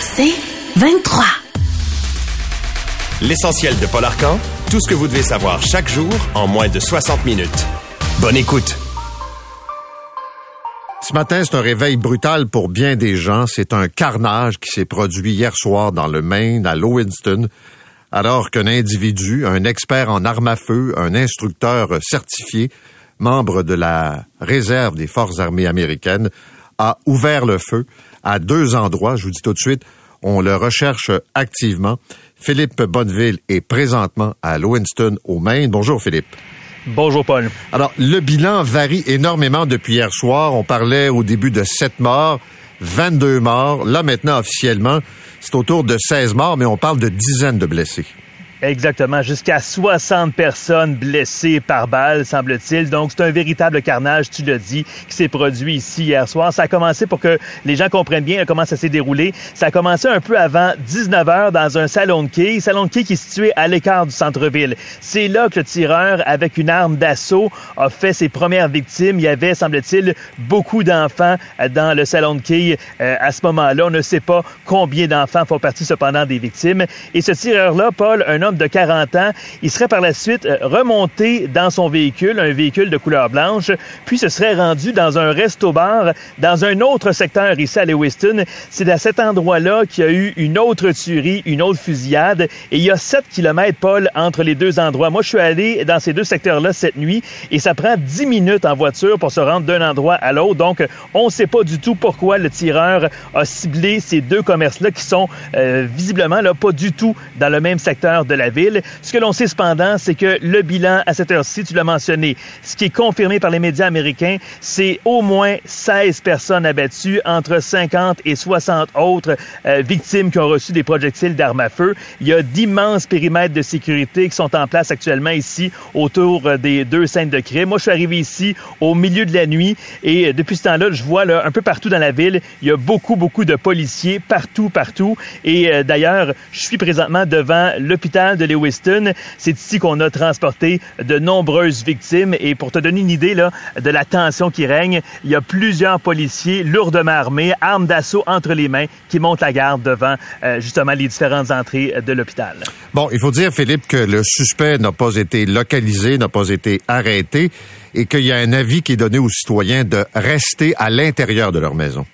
C'est 23. L'essentiel de Paul Arcan, tout ce que vous devez savoir chaque jour en moins de 60 minutes. Bonne écoute. Ce matin, c'est un réveil brutal pour bien des gens. C'est un carnage qui s'est produit hier soir dans le Maine, à Lowinston, alors qu'un individu, un expert en armes à feu, un instructeur certifié, membre de la réserve des forces armées américaines, a ouvert le feu à deux endroits. Je vous dis tout de suite, on le recherche activement. Philippe Bonneville est présentement à Lowinston, au Maine. Bonjour, Philippe. Bonjour, Paul. Alors, le bilan varie énormément depuis hier soir. On parlait au début de sept morts, 22 morts. Là, maintenant, officiellement, c'est autour de 16 morts, mais on parle de dizaines de blessés. Exactement, jusqu'à 60 personnes blessées par balle, semble-t-il. Donc, c'est un véritable carnage, tu l'as dit, qui s'est produit ici hier soir. Ça a commencé pour que les gens comprennent bien comment ça s'est déroulé. Ça a commencé un peu avant 19 h dans un salon de quai, salon de quai qui est situé à l'écart du centre-ville. C'est là que le tireur, avec une arme d'assaut, a fait ses premières victimes. Il y avait, semble-t-il, beaucoup d'enfants dans le salon de quai euh, à ce moment-là. On ne sait pas combien d'enfants font partie cependant des victimes. Et ce tireur-là, Paul, un homme de 40 ans. Il serait par la suite euh, remonté dans son véhicule, un véhicule de couleur blanche, puis se serait rendu dans un resto-bar dans un autre secteur ici à Lewiston. C'est à cet endroit-là qu'il y a eu une autre tuerie, une autre fusillade. Et il y a 7 kilomètres, Paul, entre les deux endroits. Moi, je suis allé dans ces deux secteurs-là cette nuit et ça prend 10 minutes en voiture pour se rendre d'un endroit à l'autre. Donc, on ne sait pas du tout pourquoi le tireur a ciblé ces deux commerces-là qui sont euh, visiblement là, pas du tout dans le même secteur de Ce que l'on sait cependant, c'est que le bilan à cette heure-ci, tu l'as mentionné, ce qui est confirmé par les médias américains, c'est au moins 16 personnes abattues, entre 50 et 60 autres euh, victimes qui ont reçu des projectiles d'armes à feu. Il y a d'immenses périmètres de sécurité qui sont en place actuellement ici autour euh, des deux scènes de crime. Moi, je suis arrivé ici au milieu de la nuit et euh, depuis ce temps-là, je vois un peu partout dans la ville, il y a beaucoup, beaucoup de policiers partout, partout. Et d'ailleurs, je suis présentement devant l'hôpital de Lewiston. C'est ici qu'on a transporté de nombreuses victimes. Et pour te donner une idée là, de la tension qui règne, il y a plusieurs policiers lourdement armés, armes d'assaut entre les mains, qui montent la garde devant euh, justement les différentes entrées de l'hôpital. Bon, il faut dire, Philippe, que le suspect n'a pas été localisé, n'a pas été arrêté et qu'il y a un avis qui est donné aux citoyens de rester à l'intérieur de leur maison.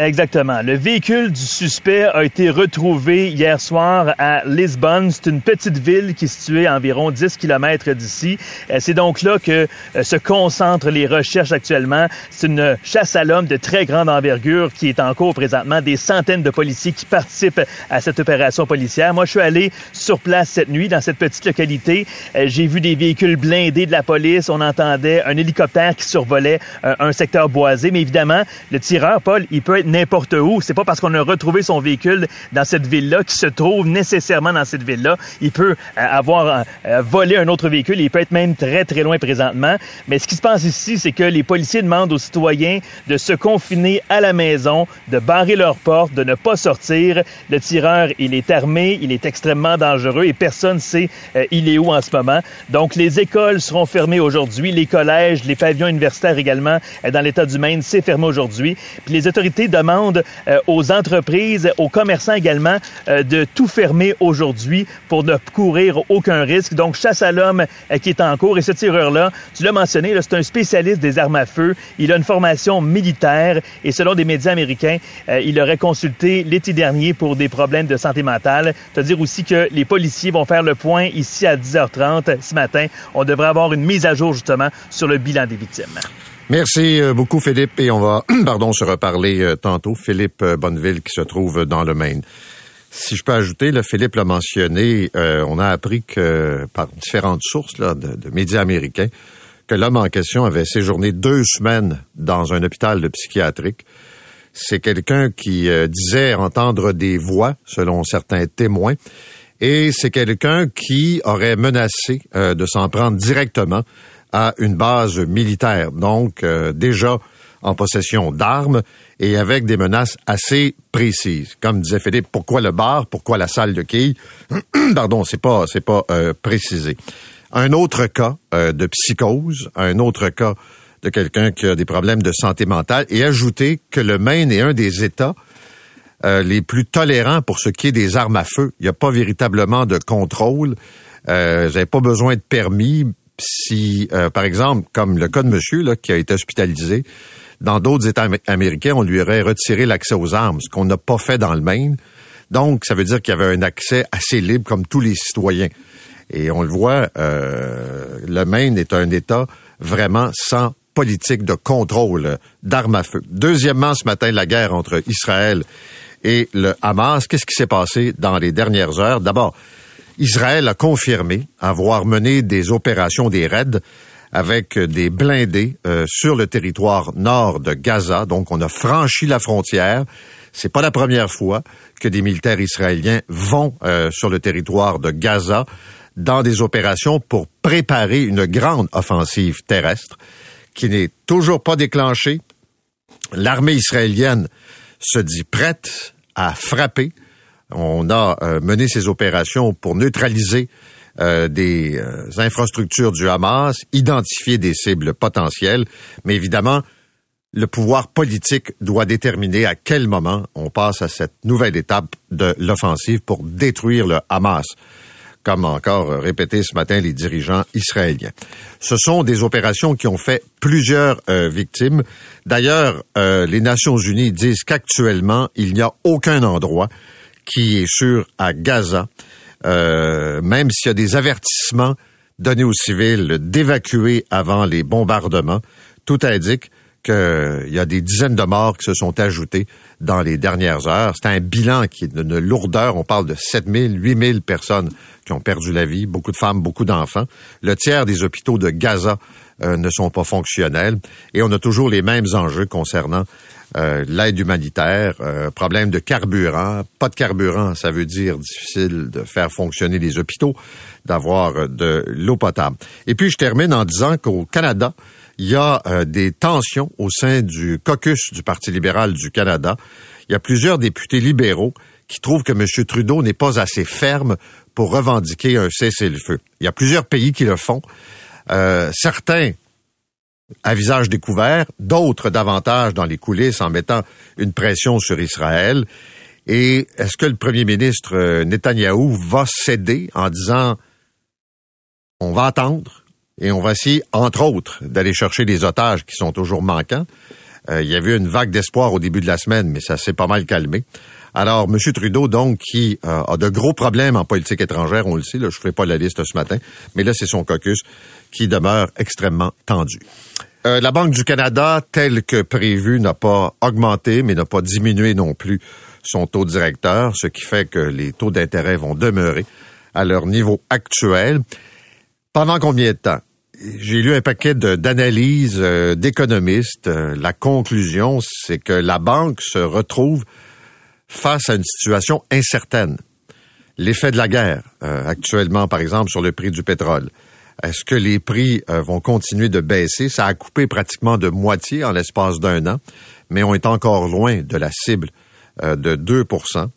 Exactement. Le véhicule du suspect a été retrouvé hier soir à Lisbonne. C'est une petite ville qui est située à environ 10 kilomètres d'ici. Euh, c'est donc là que euh, se concentrent les recherches actuellement. C'est une chasse à l'homme de très grande envergure qui est en cours présentement. Des centaines de policiers qui participent à cette opération policière. Moi, je suis allé sur place cette nuit dans cette petite localité. Euh, j'ai vu des véhicules blindés de la police. On entendait un hélicoptère qui survolait un secteur boisé. Mais évidemment, le tireur, Paul, il peut être n'importe où. C'est pas parce qu'on a retrouvé son véhicule dans cette ville-là qu'il se trouve nécessairement dans cette ville-là. Il peut euh, avoir euh, euh, volé un autre véhicule. Il peut être même très, très loin présentement. Mais ce qui se passe ici, c'est que les policiers demandent aux citoyens de se confiner à la maison, de barrer leurs portes, de ne pas sortir. Le tireur, il est armé, il est extrêmement dangereux et personne ne sait il est où en ce moment. Donc, les écoles seront fermées aujourd'hui, les collèges, les pavillons universitaires également dans l'État du Maine, c'est fermé aujourd'hui. Puis les autorités demande euh, aux entreprises, aux commerçants également, euh, de tout fermer aujourd'hui pour ne courir aucun risque. Donc, chasse à l'homme euh, qui est en cours. Et ce tireur-là, tu l'as mentionné, c'est un spécialiste des armes à feu. Il a une formation militaire et selon des médias américains, il aurait consulté l'été dernier pour des problèmes de santé mentale. C'est-à-dire aussi que les policiers vont faire le point ici à 10h30 ce matin. On devrait avoir une mise à jour justement sur le bilan des victimes. Merci euh, beaucoup, Philippe, et on va, pardon, se reparler euh, tantôt. Philippe euh, Bonneville qui se trouve dans le Maine. Si je peux ajouter, là, Philippe l'a mentionné, on a appris que par différentes sources de, médias américains que l'homme en question avait séjourné deux semaines dans un hôpital de psychiatrique. C'est quelqu'un qui disait entendre des voix, selon certains témoins, et c'est quelqu'un qui aurait menacé de s'en prendre directement à une base militaire, donc euh, déjà en possession d'armes et avec des menaces assez précises. Comme disait Philippe, pourquoi le bar, pourquoi la salle de quilles? Pardon, c'est pas c'est pas euh, précisé. Un autre cas euh, de psychose, un autre cas de quelqu'un qui a des problèmes de santé mentale et ajouter que le Maine est un des États euh, les plus tolérants pour ce qui est des armes à feu. Il n'y a pas véritablement de contrôle. Euh, vous n'avez pas besoin de permis. Si, euh, par exemple, comme le cas de monsieur qui a été hospitalisé, dans d'autres États américains, on lui aurait retiré l'accès aux armes, ce qu'on n'a pas fait dans le Maine. Donc, ça veut dire qu'il y avait un accès assez libre comme tous les citoyens. Et on le voit, euh, le Maine est un État vraiment sans politique de contrôle d'armes à feu. Deuxièmement, ce matin, la guerre entre Israël et le Hamas. Qu'est-ce qui s'est passé dans les dernières heures? D'abord, Israël a confirmé avoir mené des opérations, des raids avec des blindés euh, sur le territoire nord de Gaza. Donc, on a franchi la frontière. C'est pas la première fois que des militaires israéliens vont euh, sur le territoire de Gaza dans des opérations pour préparer une grande offensive terrestre qui n'est toujours pas déclenchée. L'armée israélienne se dit prête à frapper. On a euh, mené ces opérations pour neutraliser euh, des euh, infrastructures du Hamas, identifier des cibles potentielles, mais évidemment, le pouvoir politique doit déterminer à quel moment on passe à cette nouvelle étape de l'offensive pour détruire le Hamas comme encore répété ce matin les dirigeants israéliens. Ce sont des opérations qui ont fait plusieurs victimes. D'ailleurs, les Nations unies disent qu'actuellement, il n'y a aucun endroit qui est sûr à Gaza euh, même s'il y a des avertissements donnés aux civils d'évacuer avant les bombardements, tout indique qu'il y a des dizaines de morts qui se sont ajoutés dans les dernières heures. C'est un bilan qui est d'une lourdeur. On parle de 7 000, 8 000 personnes qui ont perdu la vie, beaucoup de femmes, beaucoup d'enfants. Le tiers des hôpitaux de Gaza euh, ne sont pas fonctionnels. Et on a toujours les mêmes enjeux concernant euh, l'aide humanitaire, euh, problème de carburant. Pas de carburant, ça veut dire difficile de faire fonctionner les hôpitaux, d'avoir de l'eau potable. Et puis je termine en disant qu'au Canada, il y a des tensions au sein du caucus du Parti libéral du Canada. Il y a plusieurs députés libéraux qui trouvent que M. Trudeau n'est pas assez ferme pour revendiquer un cessez-le-feu. Il y a plusieurs pays qui le font. Euh, certains à visage découvert, d'autres davantage dans les coulisses en mettant une pression sur Israël. Et est-ce que le premier ministre euh, Netanyahou va céder en disant on va attendre et on va essayer, entre autres, d'aller chercher des otages qui sont toujours manquants? Euh, il y avait une vague d'espoir au début de la semaine, mais ça s'est pas mal calmé. Alors, M. Trudeau, donc, qui euh, a de gros problèmes en politique étrangère, on le sait, là, je ne ferai pas la liste ce matin, mais là, c'est son caucus qui demeure extrêmement tendu. Euh, la Banque du Canada, telle que prévu, n'a pas augmenté, mais n'a pas diminué non plus son taux directeur, ce qui fait que les taux d'intérêt vont demeurer à leur niveau actuel. Pendant combien de temps? J'ai lu un paquet d'analyses euh, d'économistes. la conclusion, c'est que la banque se retrouve face à une situation incertaine. L'effet de la guerre, euh, actuellement, par exemple, sur le prix du pétrole. Est-ce que les prix euh, vont continuer de baisser? Ça a coupé pratiquement de moitié en l'espace d'un an, mais on est encore loin de la cible euh, de 2%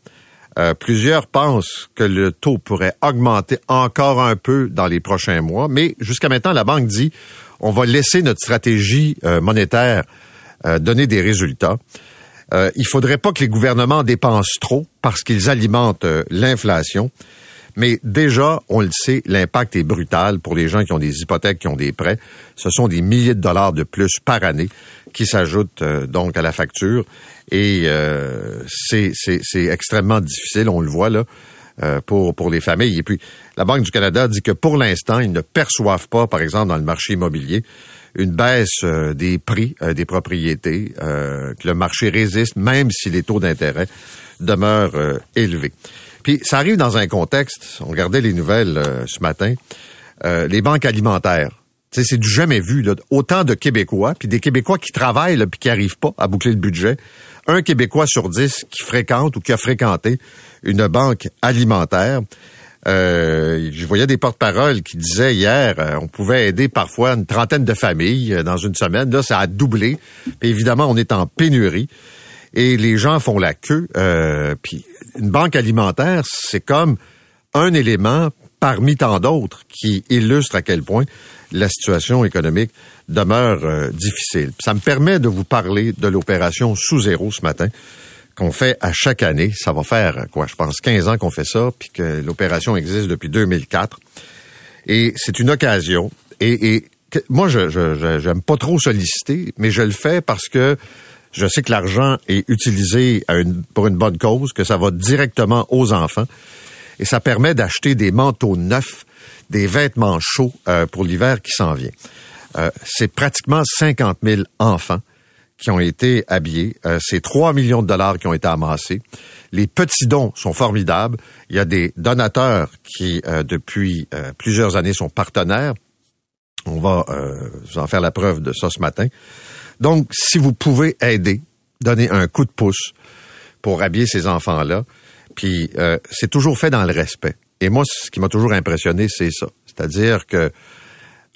Plusieurs pensent que le taux pourrait augmenter encore un peu dans les prochains mois, mais jusqu'à maintenant, la banque dit on va laisser notre stratégie monétaire donner des résultats. Euh, il faudrait pas que les gouvernements dépensent trop parce qu'ils alimentent euh, l'inflation. Mais déjà, on le sait, l'impact est brutal pour les gens qui ont des hypothèques, qui ont des prêts. Ce sont des milliers de dollars de plus par année qui s'ajoutent euh, donc à la facture. Et euh, c'est extrêmement difficile, on le voit là, pour, pour les familles. Et puis, la Banque du Canada dit que pour l'instant, ils ne perçoivent pas, par exemple, dans le marché immobilier, une baisse euh, des prix euh, des propriétés, euh, que le marché résiste même si les taux d'intérêt demeurent élevés. Puis ça arrive dans un contexte, on regardait les nouvelles ce matin, les banques alimentaires. C'est du jamais vu. Là. Autant de Québécois, puis des Québécois qui travaillent puis qui n'arrivent pas à boucler le budget. Un Québécois sur dix qui fréquente ou qui a fréquenté une banque alimentaire. Euh, je voyais des porte-paroles qui disaient hier, euh, on pouvait aider parfois une trentaine de familles euh, dans une semaine. Là, ça a doublé. Puis évidemment, on est en pénurie et les gens font la queue. puis une banque alimentaire, c'est comme un élément parmi tant d'autres qui illustre à quel point la situation économique demeure difficile. Ça me permet de vous parler de l'opération sous zéro ce matin qu'on fait à chaque année. Ça va faire, quoi, je pense 15 ans qu'on fait ça, puis que l'opération existe depuis 2004. Et c'est une occasion. Et, moi, je j'aime pas trop solliciter, mais je le fais parce que je sais que l'argent est utilisé pour une bonne cause, que ça va directement aux enfants. Et ça permet d'acheter des manteaux neufs, des vêtements chauds euh, pour l'hiver qui s'en vient. Euh, c'est pratiquement 50 000 enfants qui ont été habillés. Euh, c'est 3 millions de dollars qui ont été amassés. Les petits dons sont formidables. Il y a des donateurs qui, euh, depuis euh, plusieurs années, sont partenaires. On va vous en faire la preuve de ça ce matin. Donc, si vous pouvez aider, donner un coup de pouce pour habiller ces enfants-là, puis c'est toujours fait dans le respect. Et moi, ce qui m'a toujours impressionné, c'est ça. C'est-à-dire que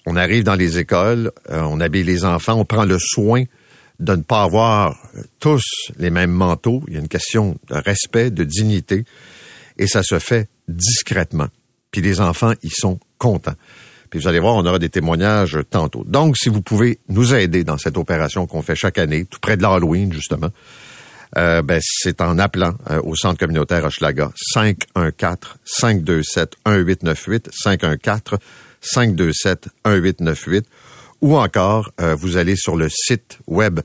on arrive dans les écoles, on habille les enfants, on prend le soin de ne pas avoir tous les mêmes manteaux. Il y a une question de respect, de dignité, et ça se fait discrètement. Puis les enfants, ils sont contents. Puis vous allez voir, on aura des témoignages tantôt. Donc, si vous pouvez nous aider dans cette opération qu'on fait chaque année, tout près de l'Halloween, justement, euh, ben, c'est en appelant euh, au centre communautaire Hochelaga 514-527-1898, 514-527-1898 ou encore euh, vous allez sur le site web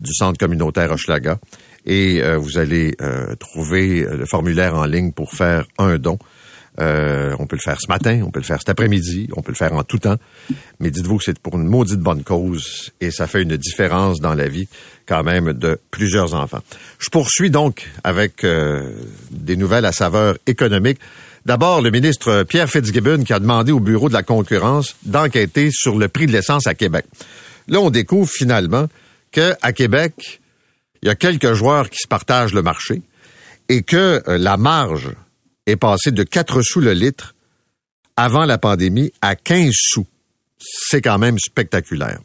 du Centre communautaire Hochelaga et euh, vous allez euh, trouver le formulaire en ligne pour faire un don. on peut le faire ce matin, on peut le faire cet après-midi, on peut le faire en tout temps. Mais dites-vous que c'est pour une maudite bonne cause et ça fait une différence dans la vie quand même de plusieurs enfants. Je poursuis donc avec des nouvelles à saveur économique. D'abord, le ministre Pierre Fitzgibbon qui a demandé au Bureau de la concurrence d'enquêter sur le prix de l'essence à Québec. Là, on découvre finalement qu'à Québec, il y a quelques joueurs qui se partagent le marché et que euh, la marge est passée de 4 sous le litre avant la pandémie à 15 sous. C'est quand même spectaculaire.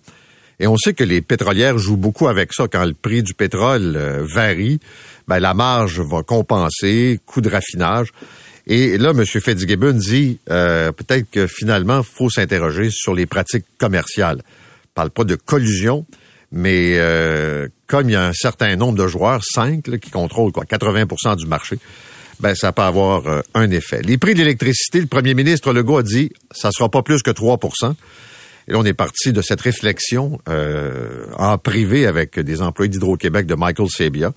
Et on sait que les pétrolières jouent beaucoup avec ça. Quand le prix du pétrole euh, varie, ben, la marge va compenser, coût de raffinage. Et là, M. Fitzgibbon dit euh, peut-être que finalement, faut s'interroger sur les pratiques commerciales. ne parle pas de collusion, mais euh, comme il y a un certain nombre de joueurs, cinq, qui contrôlent quoi, 80% du marché, ben ça peut avoir euh, un effet. Les prix de l'électricité, le premier ministre Legault a dit ça sera pas plus que 3% et là, on est parti de cette réflexion en privé avec des employés d'Hydro-Québec de Michael Sabia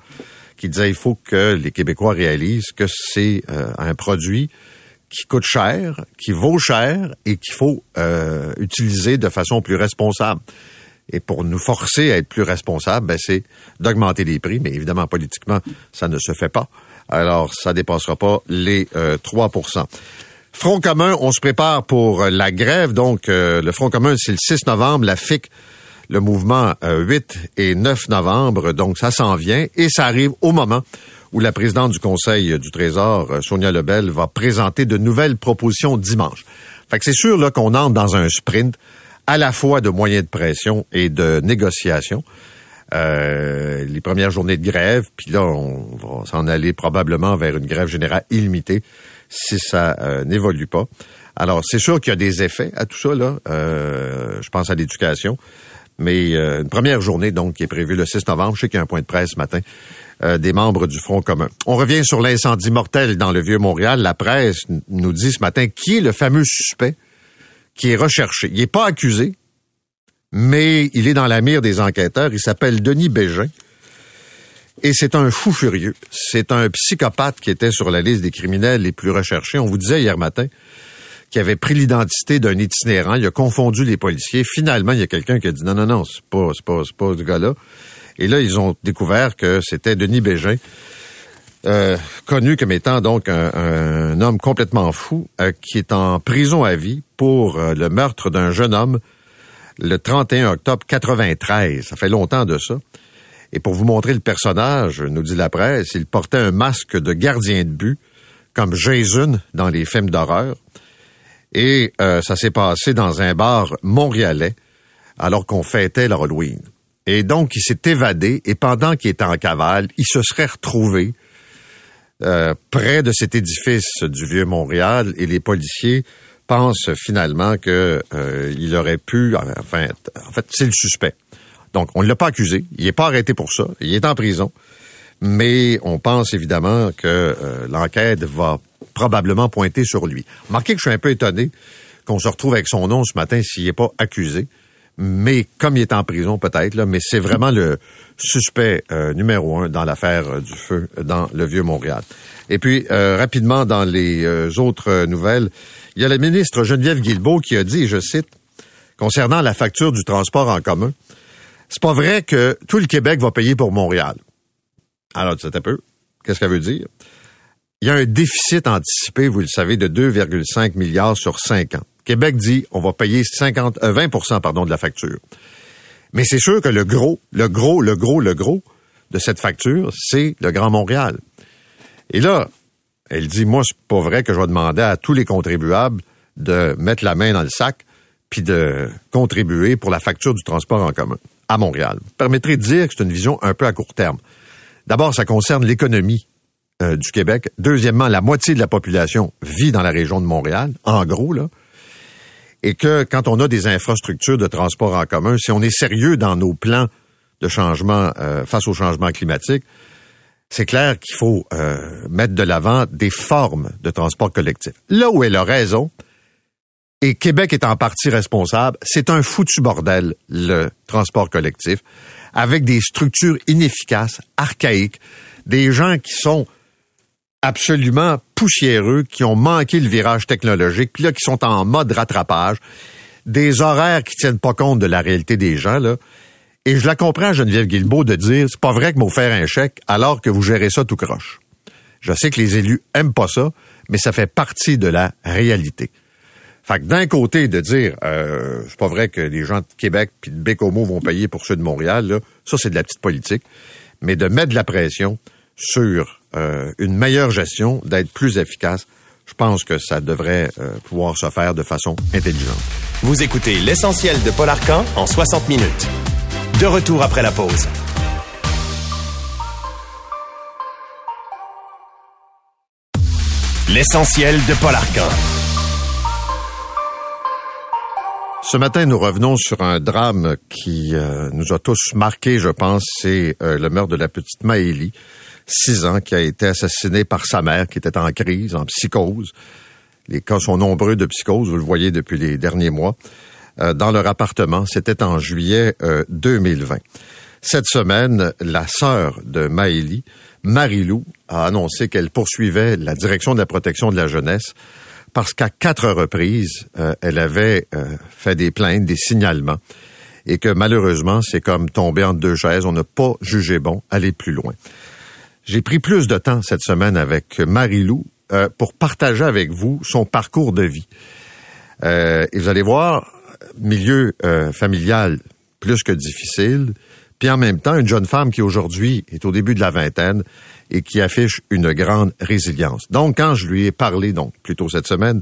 qui disait il faut que les Québécois réalisent que c'est euh, un produit qui coûte cher, qui vaut cher et qu'il faut euh, utiliser de façon plus responsable. Et pour nous forcer à être plus responsables, ben, c'est d'augmenter les prix, mais évidemment, politiquement, ça ne se fait pas. Alors, ça dépassera pas les euh, 3% Front commun, on se prépare pour la grève. Donc, euh, le Front commun, c'est le 6 novembre. La FIC le mouvement 8 euh, et 9 novembre. Donc, ça s'en vient et ça arrive au moment où la présidente du Conseil du Trésor, euh, Sonia Lebel, va présenter de nouvelles propositions dimanche. Fait que c'est sûr là qu'on entre dans un sprint à la fois de moyens de pression et de négociation. Euh, les premières journées de grève, puis là, on va s'en aller probablement vers une grève générale illimitée si ça n'évolue pas. Alors, c'est sûr qu'il y a des effets à tout ça, là. je pense à l'éducation. Mais euh, une première journée, donc, qui est prévue le 6 novembre. Je sais qu'il y a un point de presse ce matin euh, des membres du Front commun. On revient sur l'incendie mortel dans le Vieux-Montréal. La presse nous dit ce matin qui est le fameux suspect qui est recherché? Il n'est pas accusé, mais il est dans la mire des enquêteurs. Il s'appelle Denis Bégin. Et c'est un fou furieux. C'est un psychopathe qui était sur la liste des criminels les plus recherchés. On vous disait hier matin qui avait pris l'identité d'un itinérant. Il a confondu les policiers. Finalement, il y a quelqu'un qui a dit non, non, non, c'est pas, c'est pas, c'est pas ce gars-là. Et là, ils ont découvert que c'était Denis Bégin, euh, connu comme étant donc un, homme complètement fou, euh, qui est en prison à vie pour euh, le meurtre d'un jeune homme le 31 octobre 93. Ça fait longtemps de ça. Et pour vous montrer le personnage, nous dit la presse, il portait un masque de gardien de but, comme Jason dans les films d'horreur. Et euh, ça s'est passé dans un bar montréalais alors qu'on fêtait l'Halloween. Et donc, il s'est évadé et pendant qu'il était en cavale, il se serait retrouvé euh, près de cet édifice du vieux Montréal et les policiers pensent finalement que euh, aurait pu, enfin, en fait, c'est le suspect. Donc, on ne l'a pas accusé, il n'est pas arrêté pour ça, il est en prison. Mais on pense évidemment que euh, l'enquête va probablement pointer sur lui. Remarquez que je suis un peu étonné qu'on se retrouve avec son nom ce matin s'il n'est pas accusé. Mais comme il est en prison, peut-être, mais c'est vraiment le suspect euh, numéro un dans l'affaire euh, du feu dans le Vieux-Montréal. Et puis, rapidement, dans les autres nouvelles, il y a la ministre Geneviève Guilbeault qui a dit, je cite, concernant la facture du transport en commun, c'est pas vrai que tout le Québec va payer pour Montréal. Alors, c'est un peu. Qu'est-ce qu'elle veut dire? Il y a un déficit anticipé, vous le savez, de 2,5 milliards sur 5 ans. Québec dit on va payer 50, 20% euh, pardon, de la facture. Mais c'est sûr que le gros, le gros, le gros, le gros de cette facture, c'est le Grand Montréal. Et là, elle dit, moi, c'est pas vrai que je vais demander à tous les contribuables de mettre la main dans le sac puis de contribuer pour la facture du transport en commun à Montréal. permettrait de dire que c'est une vision un peu à court terme. D'abord, ça concerne l'économie euh, du Québec. Deuxièmement, la moitié de la population vit dans la région de Montréal, en gros, là. Et que quand on a des infrastructures de transport en commun, si on est sérieux dans nos plans de changement euh, face au changement climatique, c'est clair qu'il faut euh, mettre de l'avant des formes de transport collectif. Là où elle a raison, et Québec est en partie responsable, c'est un foutu bordel, le transport collectif, avec des structures inefficaces, archaïques, des gens qui sont absolument poussiéreux, qui ont manqué le virage technologique, puis là, qui sont en mode rattrapage, des horaires qui tiennent pas compte de la réalité des gens, là. Et je la comprends, Geneviève Guilbeault, de dire, c'est pas vrai que vous faire un chèque alors que vous gérez ça tout croche. Je sais que les élus aiment pas ça, mais ça fait partie de la réalité. Fait que d'un côté, de dire, euh, c'est pas vrai que les gens de Québec puis de Bécomo vont payer pour ceux de Montréal, là, ça c'est de la petite politique, mais de mettre de la pression sur euh, une meilleure gestion, d'être plus efficace, je pense que ça devrait euh, pouvoir se faire de façon intelligente. Vous écoutez l'essentiel de Paul Arcan en 60 minutes. De retour après la pause. L'essentiel de Paul Arcan. Ce matin, nous revenons sur un drame qui euh, nous a tous marqués, je pense. C'est euh, le meurtre de la petite Maëlie, six ans, qui a été assassinée par sa mère, qui était en crise, en psychose. Les cas sont nombreux de psychose, vous le voyez depuis les derniers mois. Euh, dans leur appartement, c'était en juillet 2020. Cette semaine, la sœur de Maëlie, Marilou, a annoncé qu'elle poursuivait la direction de la protection de la jeunesse parce qu'à quatre reprises, euh, elle avait euh, fait des plaintes, des signalements, et que malheureusement, c'est comme tomber entre deux chaises. On n'a pas jugé bon aller plus loin. J'ai pris plus de temps cette semaine avec Marie-Lou euh, pour partager avec vous son parcours de vie. et vous allez voir, milieu familial plus que difficile, puis en même temps, une jeune femme qui aujourd'hui est au début de la vingtaine et qui affiche une grande résilience. Donc, quand je lui ai parlé, donc, plutôt cette semaine,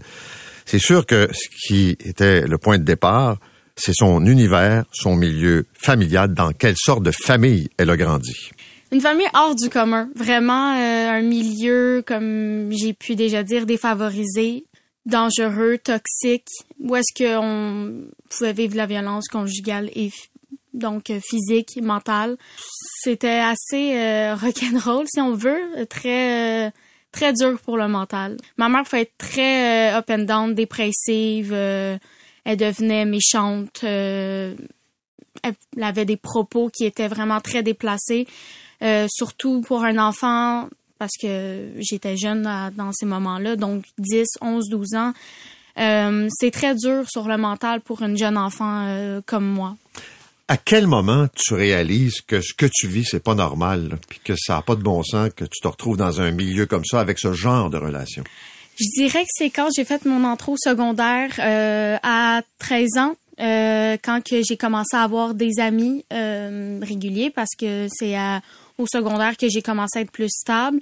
c'est sûr que ce qui était le point de départ, c'est son univers, son milieu familial, dans quelle sorte de famille elle a grandi. Une famille hors du commun, vraiment euh, un milieu, comme j'ai pu déjà dire, défavorisé, dangereux, toxique, où est-ce qu'on pouvait vivre la violence conjugale et donc euh, physique, mentale. C'était assez euh, rock'n'roll, si on veut, très euh, très dur pour le mental. Ma mère pouvait être très up and down, dépressive. elle devenait méchante. elle avait des propos qui étaient vraiment très déplacés, surtout pour un enfant parce que j'étais jeune dans ces moments-là, donc 10, 11, 12 ans. c'est très dur sur le mental pour une jeune enfant comme moi à quel moment tu réalises que ce que tu vis, c'est pas normal, puis que ça n'a pas de bon sens, que tu te retrouves dans un milieu comme ça avec ce genre de relation? Je dirais que c'est quand j'ai fait mon entrée au secondaire euh, à 13 ans. Euh, quand que j'ai commencé à avoir des amis euh, réguliers parce que c'est au secondaire que j'ai commencé à être plus stable.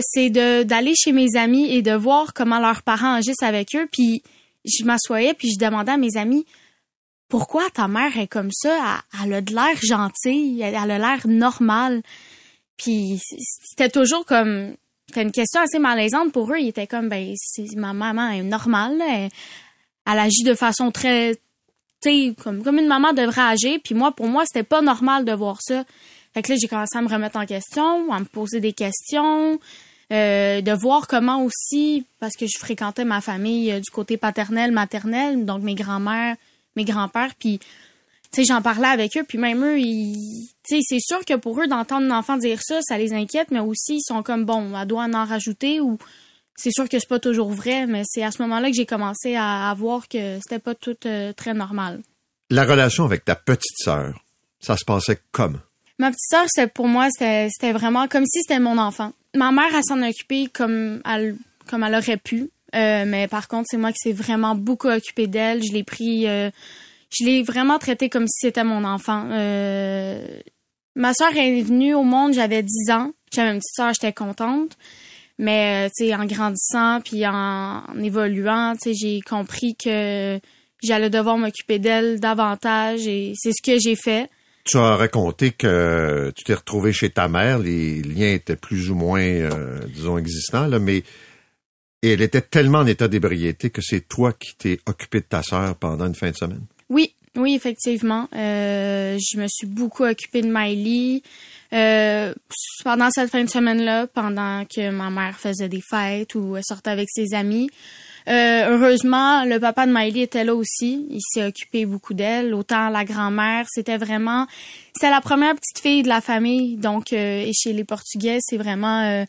c'est d'aller chez mes amis et de voir comment leurs parents agissent avec eux puis je m'assoyais puis je demandais à mes amis pourquoi ta mère est comme ça? Elle, a de l'air gentille, elle, a l'air normale. Puis c'était toujours comme c'était une question assez malaisante pour eux. Ils étaient comme ben ma maman est normale, elle, agit de façon très comme comme une maman devrait agir. Puis moi pour moi c'était pas normal de voir ça. Fait que là, j'ai commencé à me remettre en question, à me poser des questions, euh, de voir comment aussi, parce que je fréquentais ma famille euh, du côté paternel, maternel, donc mes grands-mères, mes grands-pères, puis tu sais, j'en parlais avec eux, puis même eux, ils, tu sais, c'est sûr que pour eux d'entendre un enfant dire ça, ça les inquiète, mais aussi ils sont comme bon, elle doit en rajouter ou c'est sûr que c'est pas toujours vrai, mais c'est à ce moment-là que j'ai commencé à, à, voir que c'était pas tout euh, très normal. La relation avec ta petite sœur, ça se passait comme? Ma petite sœur, c'était pour moi, c'était vraiment comme si c'était mon enfant. Ma mère, elle s'en occupait comme elle, comme elle aurait pu. Euh, mais par contre, c'est moi qui s'est vraiment beaucoup occupée d'elle. Je l'ai pris, euh, je l'ai vraiment traité comme si c'était mon enfant. Euh, ma sœur est venue au monde, j'avais 10 ans. J'avais une petite sœur, j'étais contente. Mais, tu sais, en grandissant puis en, évoluant, j'ai compris que j'allais devoir m'occuper d'elle davantage et c'est ce que j'ai fait. Tu as raconté que tu t'es retrouvé chez ta mère, les liens étaient plus ou moins, disons, existants, là, mais et elle était tellement en état d'ébriété que c'est toi qui t'es occupé de ta sœur pendant une fin de semaine. Oui, oui, effectivement. Euh, je me suis beaucoup occupée de Miley. Euh, pendant cette fin de semaine-là, pendant que ma mère faisait des fêtes ou sortait avec ses amis, euh, heureusement, le papa de Miley était là aussi. Il s'est occupé beaucoup d'elle. Autant la grand-mère, c'était vraiment, c'était la première petite fille de la famille. Donc, euh, et chez les Portugais, c'est vraiment, euh,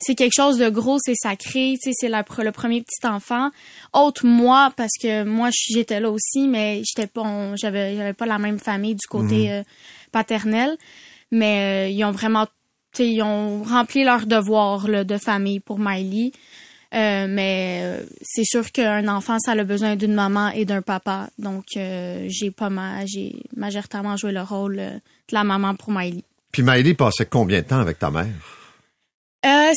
c'est quelque chose de gros, c'est sacré. Tu sais, c'est le premier petit enfant. Autre moi, parce que moi, j'étais là aussi, mais j'étais pas, j'avais, j'avais pas la même famille du côté mhm. paternel. Mais ils ont vraiment, tu sais, ils ont rempli leur devoir là, de famille pour Miley. Euh, mais euh, c'est sûr qu'un enfant, ça a besoin d'une maman et d'un papa. Donc, euh, j'ai pas mal, j'ai majoritairement joué le rôle de la maman pour Miley. Puis Miley passait combien de temps avec ta mère?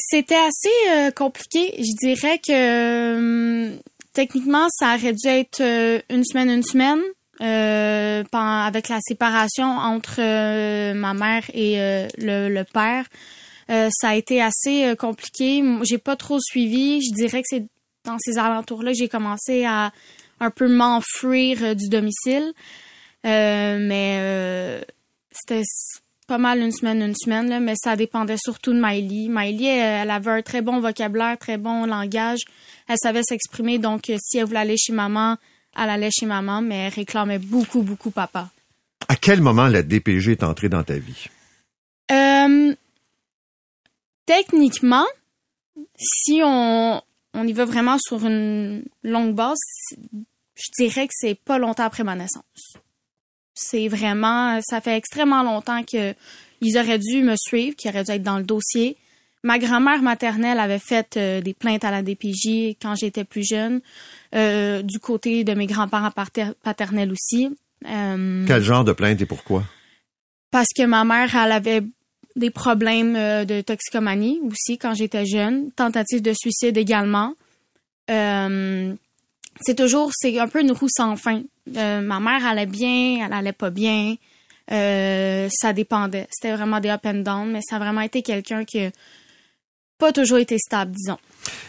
C'était assez compliqué. Je dirais que techniquement, ça aurait dû être une semaine, une semaine. avec la séparation entre ma mère et le, le, père. Euh, ça a été assez euh, compliqué. J'ai pas trop suivi. Je dirais que c'est dans ces alentours-là que j'ai commencé à un peu m'enfuir euh, du domicile. mais c'était pas mal une semaine, une semaine, là, mais ça dépendait surtout de Miley. Miley, elle, avait un très bon vocabulaire, très bon langage. Elle savait s'exprimer, donc si elle voulait aller chez maman, elle allait chez maman, mais elle réclamait beaucoup, beaucoup papa. À quel moment la DPG est entrée dans ta vie? Euh, techniquement, si on, on y va vraiment sur une longue base, je dirais que c'est pas longtemps après ma naissance. C'est vraiment, ça fait extrêmement longtemps que ils auraient dû me suivre, qu'ils auraient dû être dans le dossier. Ma grand-mère maternelle avait fait euh, des plaintes à la DPJ quand j'étais plus jeune, euh, du côté de mes grands-parents paternels aussi. Euh, Quel genre de plainte et pourquoi? Parce que ma mère, elle avait des problèmes de toxicomanie aussi quand j'étais jeune, tentative de suicide également. C'est toujours, c'est un peu une roue sans fin. Euh, ma mère allait bien, elle allait pas bien. ça dépendait. C'était vraiment des up and down, mais ça a vraiment été quelqu'un qui a pas toujours été stable, disons.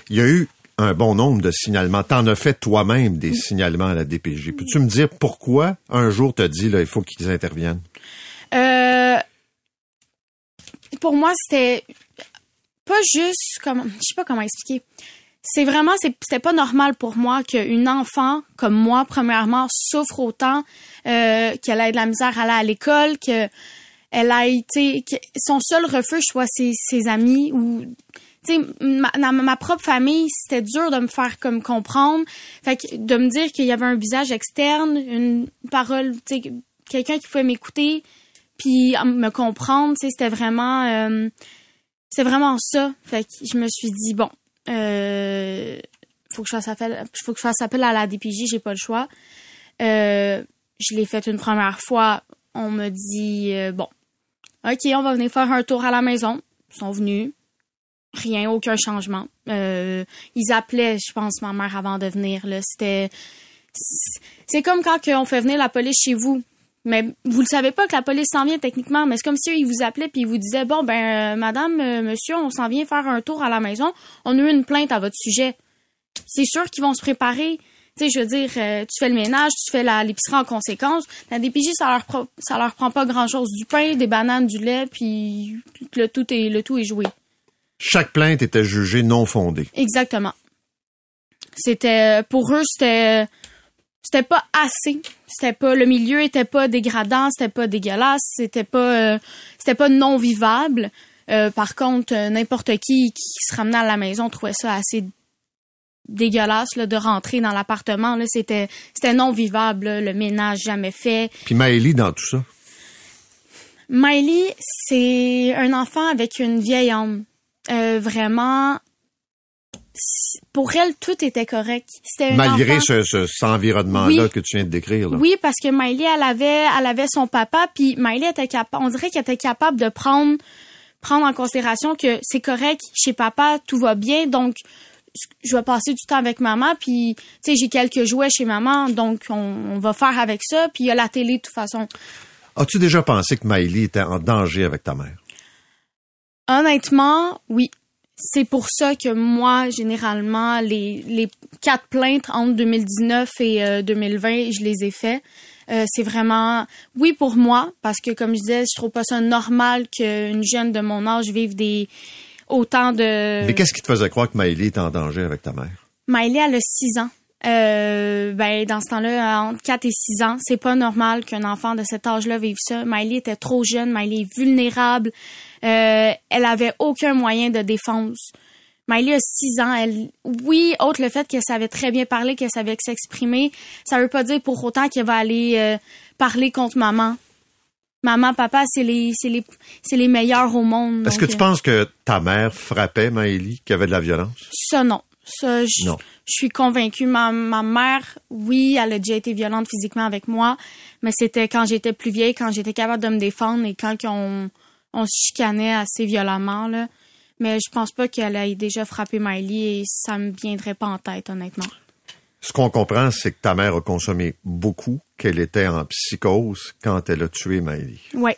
Il y a eu un bon nombre de signalements. T'en as fait toi-même des signalements à la DPG. Peux-tu me dire pourquoi un jour t'as dit là, il faut qu'ils interviennent? Euh, pour moi, c'était pas juste comme, je sais pas comment expliquer. C'est vraiment, c'était pas normal pour moi qu'une enfant comme moi, premièrement, souffre autant, euh, qu'elle ait de la misère à aller à l'école, que elle a été, que son seul refuge soit ses, amis ou tu sais, ma, ma, propre famille, c'était dur de me faire comme comprendre. Fait que de me dire qu'il y avait un visage externe, une parole, tu sais, quelqu'un qui pouvait m'écouter, puis me comprendre, tu sais, c'était vraiment euh, c'est vraiment ça. Fait que je me suis dit bon, euh, faut que je fasse appel, faut que je fasse appel à la DPJ, j'ai pas le choix. Euh, je l'ai fait une première fois, on me dit euh, bon, OK, on va venir faire un tour à la maison. Ils sont venus. Rien, aucun changement. Euh, ils appelaient, je pense, ma mère avant de venir. Là, c'était, c'est comme quand on fait venir la police chez vous. Mais vous ne savez pas que la police s'en vient techniquement, mais c'est comme si eux, ils vous appelaient puis ils vous disaient bon ben euh, madame euh, monsieur, on s'en vient faire un tour à la maison, on a eu une plainte à votre sujet. C'est sûr qu'ils vont se préparer. Tu sais, je veux dire, euh, tu fais le ménage, tu fais la- l'épicerie en conséquence. La DPJ, ça leur pro- ça leur prend pas grand chose, du pain, des bananes, du lait, puis le tout est le tout est joué. Chaque plainte était jugée non fondée. Exactement. C'était pour eux, c'était c'était pas assez. C'était pas le milieu était pas dégradant, c'était pas dégueulasse, c'était pas euh, c'était pas non vivable. Euh, par contre, euh, n'importe qui qui se ramenait à la maison trouvait ça assez dégueulasse là, de rentrer dans l'appartement. Là, c'était c'était non vivable. là, le ménage jamais fait. Puis Maëlie, dans tout ça, Miley, c'est un enfant avec une vieille âme. Euh, vraiment, pour elle, tout était correct. C'était malgré ce, ce- cet environnement-là Oui. que tu viens de décrire. Là. Oui, parce que Miley, elle avait, elle avait son papa, puis Miley était capable, on dirait qu'elle était capable de prendre, prendre en considération que c'est correct, chez papa, tout va bien, donc je vais passer du temps avec maman, puis tu sais, j'ai quelques jouets chez maman, donc on, on va faire avec ça, puis il y a la télé de toute façon. As-tu déjà pensé que Maëlie était en danger avec ta mère? Honnêtement, oui. C'est pour ça que moi, généralement, les, les quatre plaintes entre 2019 et euh, 2020, je les ai fait. Euh, c'est vraiment, oui, pour moi, parce que comme je disais, je trouve pas ça normal qu'une jeune de mon âge vive des autant de. Mais qu'est-ce qui te faisait croire que Maëlie était en danger avec ta mère? Miley, elle a 6 ans. Euh, ben, dans ce temps-là, entre 4 et 6 ans, c'est pas normal qu'un enfant de cet âge-là vive ça. Miley était trop jeune, Miley est vulnérable. Euh, elle avait aucun moyen de défense. Miley a 6 ans. Elle, oui, autre le fait qu'elle savait très bien parler, qu'elle savait s'exprimer, ça veut pas dire pour autant qu'elle va aller euh, parler contre maman. Maman, papa, c'est les, c'est les, c'est les meilleurs au monde. Est-ce que tu euh, penses que ta mère frappait Maëlie, qu'il y avait de la violence? Ça, non. Ça, je, Non. je suis convaincue. Ma, ma mère, oui, elle a déjà été violente physiquement avec moi, mais c'était quand j'étais plus vieille, quand j'étais capable de me défendre et quand on, on se chicanait assez violemment, là. Mais je pense pas qu'elle ait déjà frappé Miley et ça me viendrait pas en tête, honnêtement. Ce qu'on comprend, c'est que ta mère a consommé beaucoup, qu'elle était en psychose quand elle a tué Maëlie. Ouais.